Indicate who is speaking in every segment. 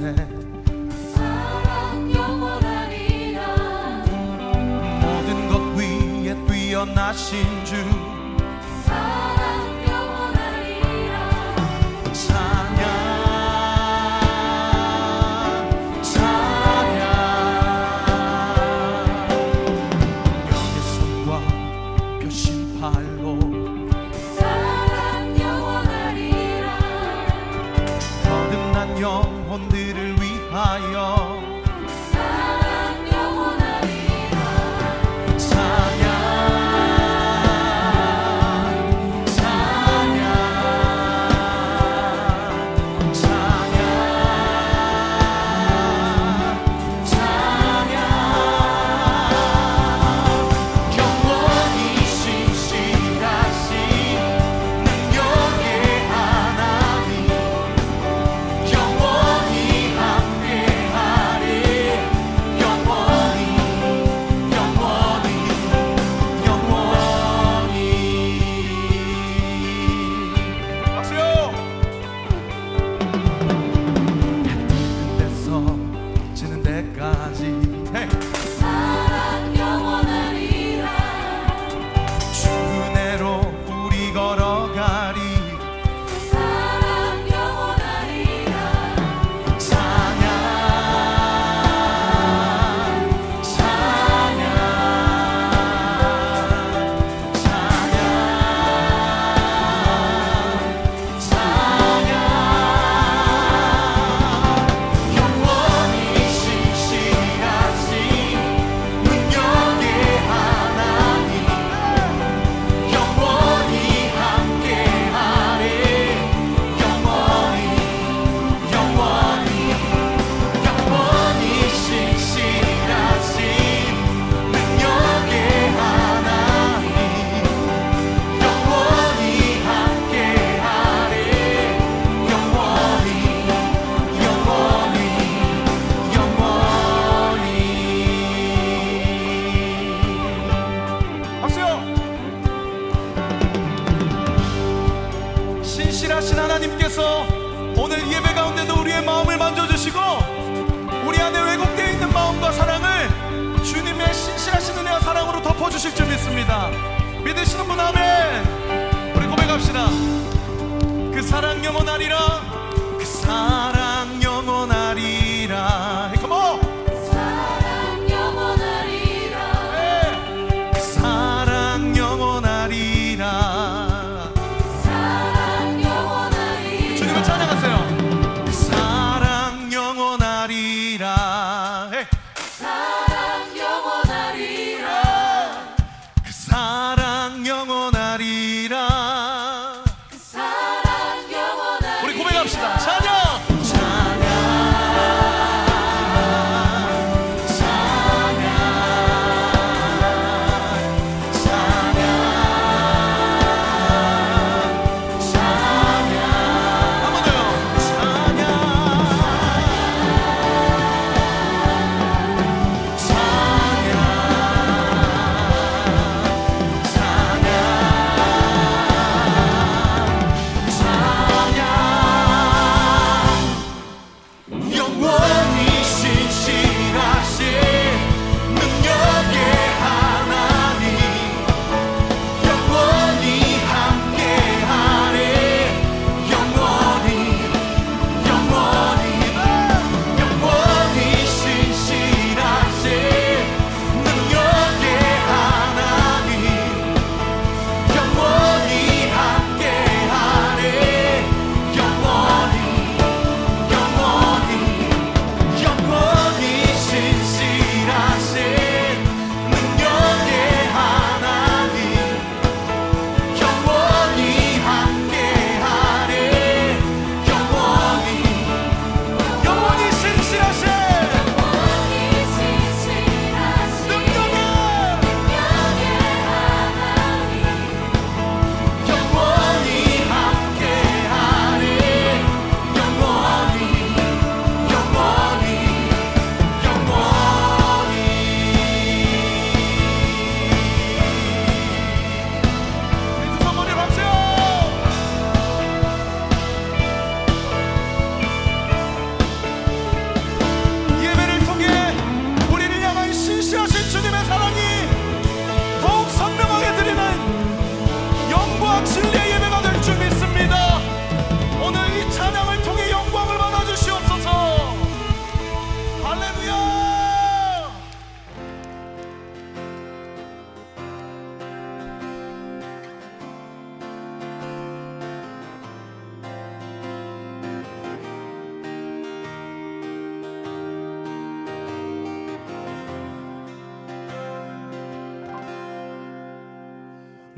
Speaker 1: 곳에
Speaker 2: 사랑 영원하리라.
Speaker 1: 모든 것 위에 뛰어나신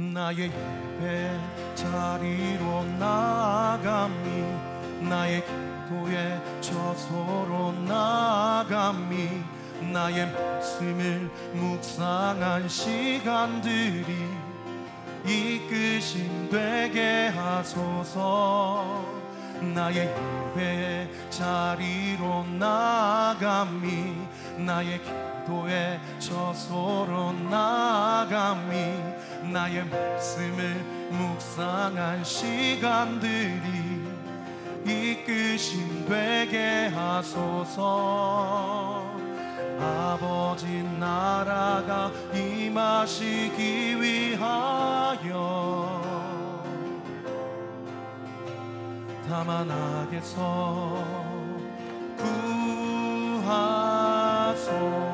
Speaker 1: 나의 예배 자리로 나아감이 나의 기도의 저소로 나아감이 나의 말씀을 묵상한 시간들이 이끄심 되게 하소서. 나의 예배 자리로 나아감이 나의 기도의 저소로 나아감이 나의 말씀을 묵상한 시간들이 이끄심 되게 하소서. 아버지 나라가 임하시기 위하여 다만 악에서 구하소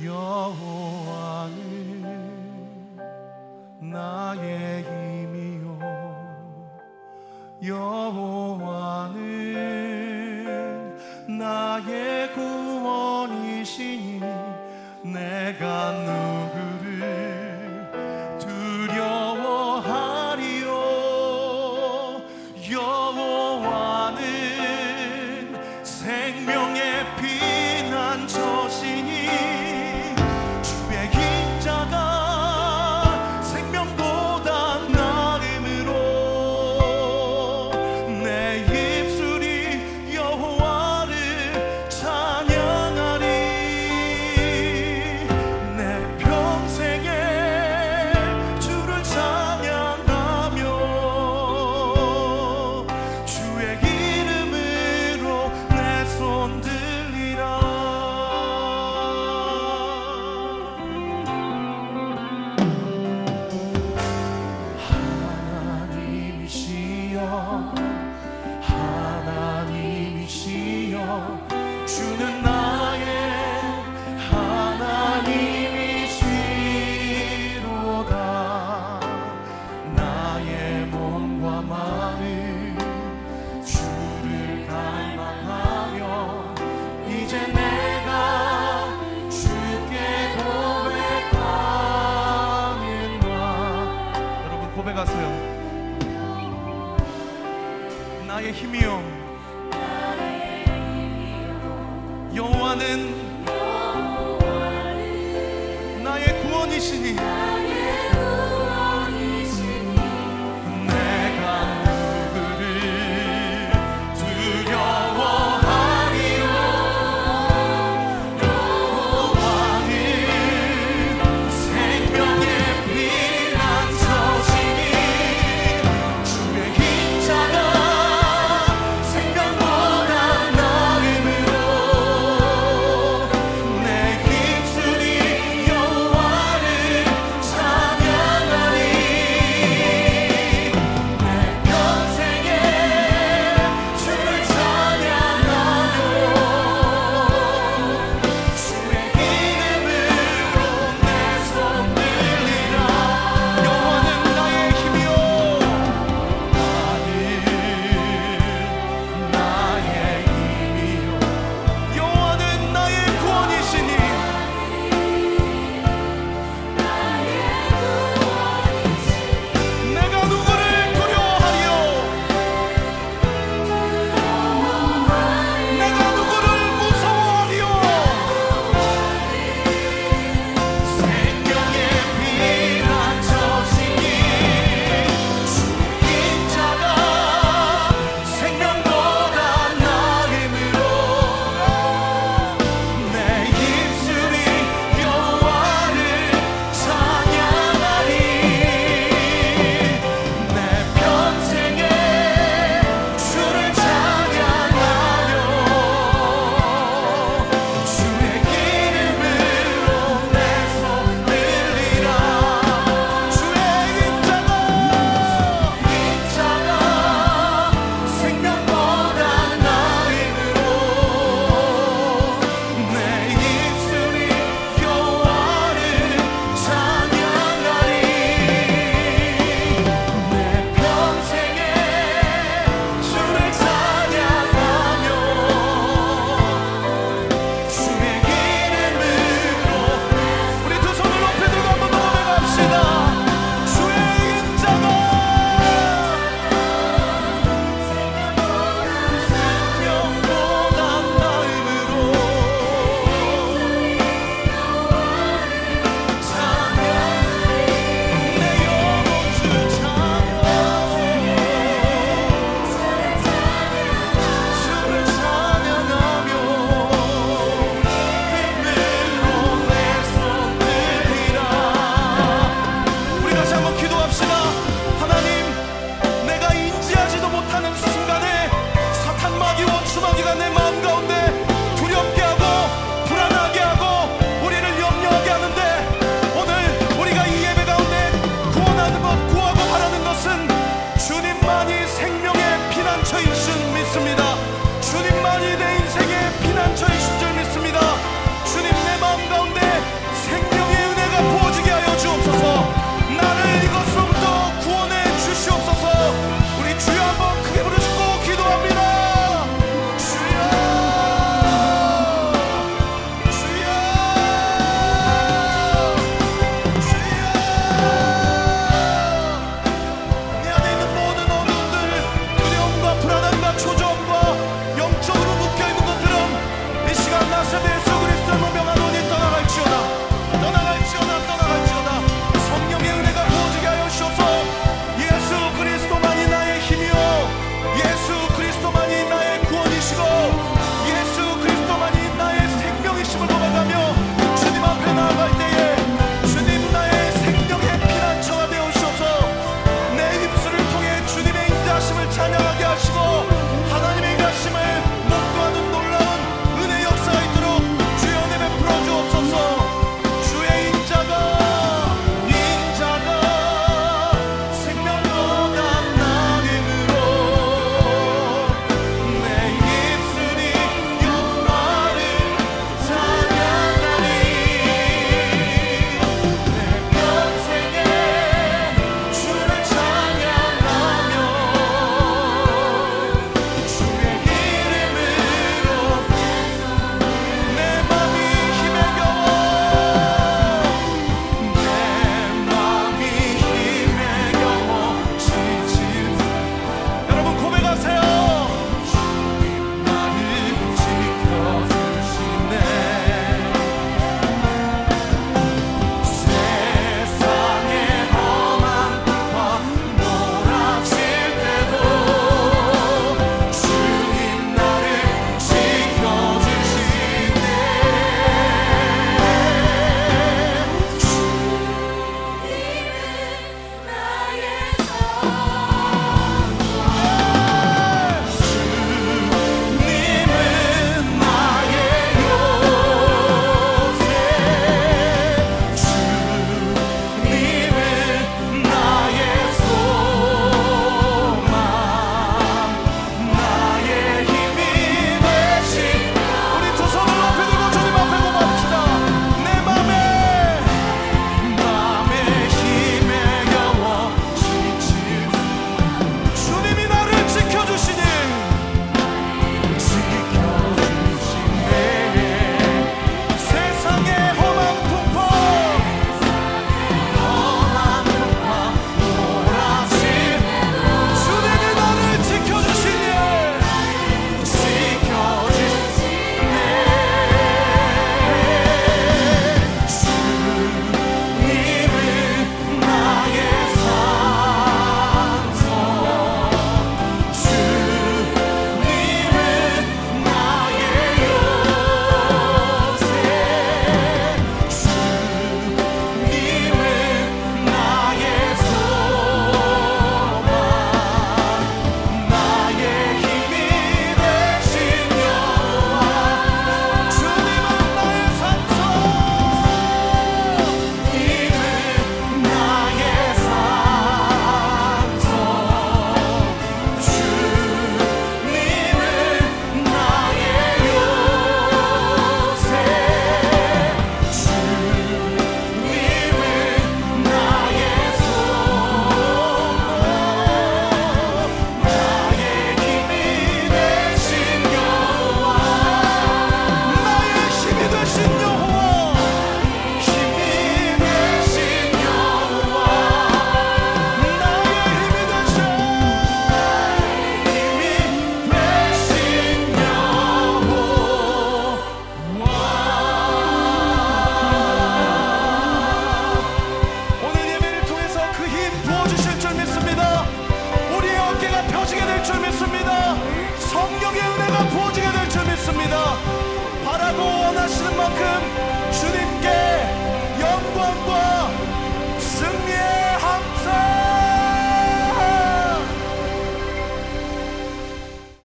Speaker 1: 여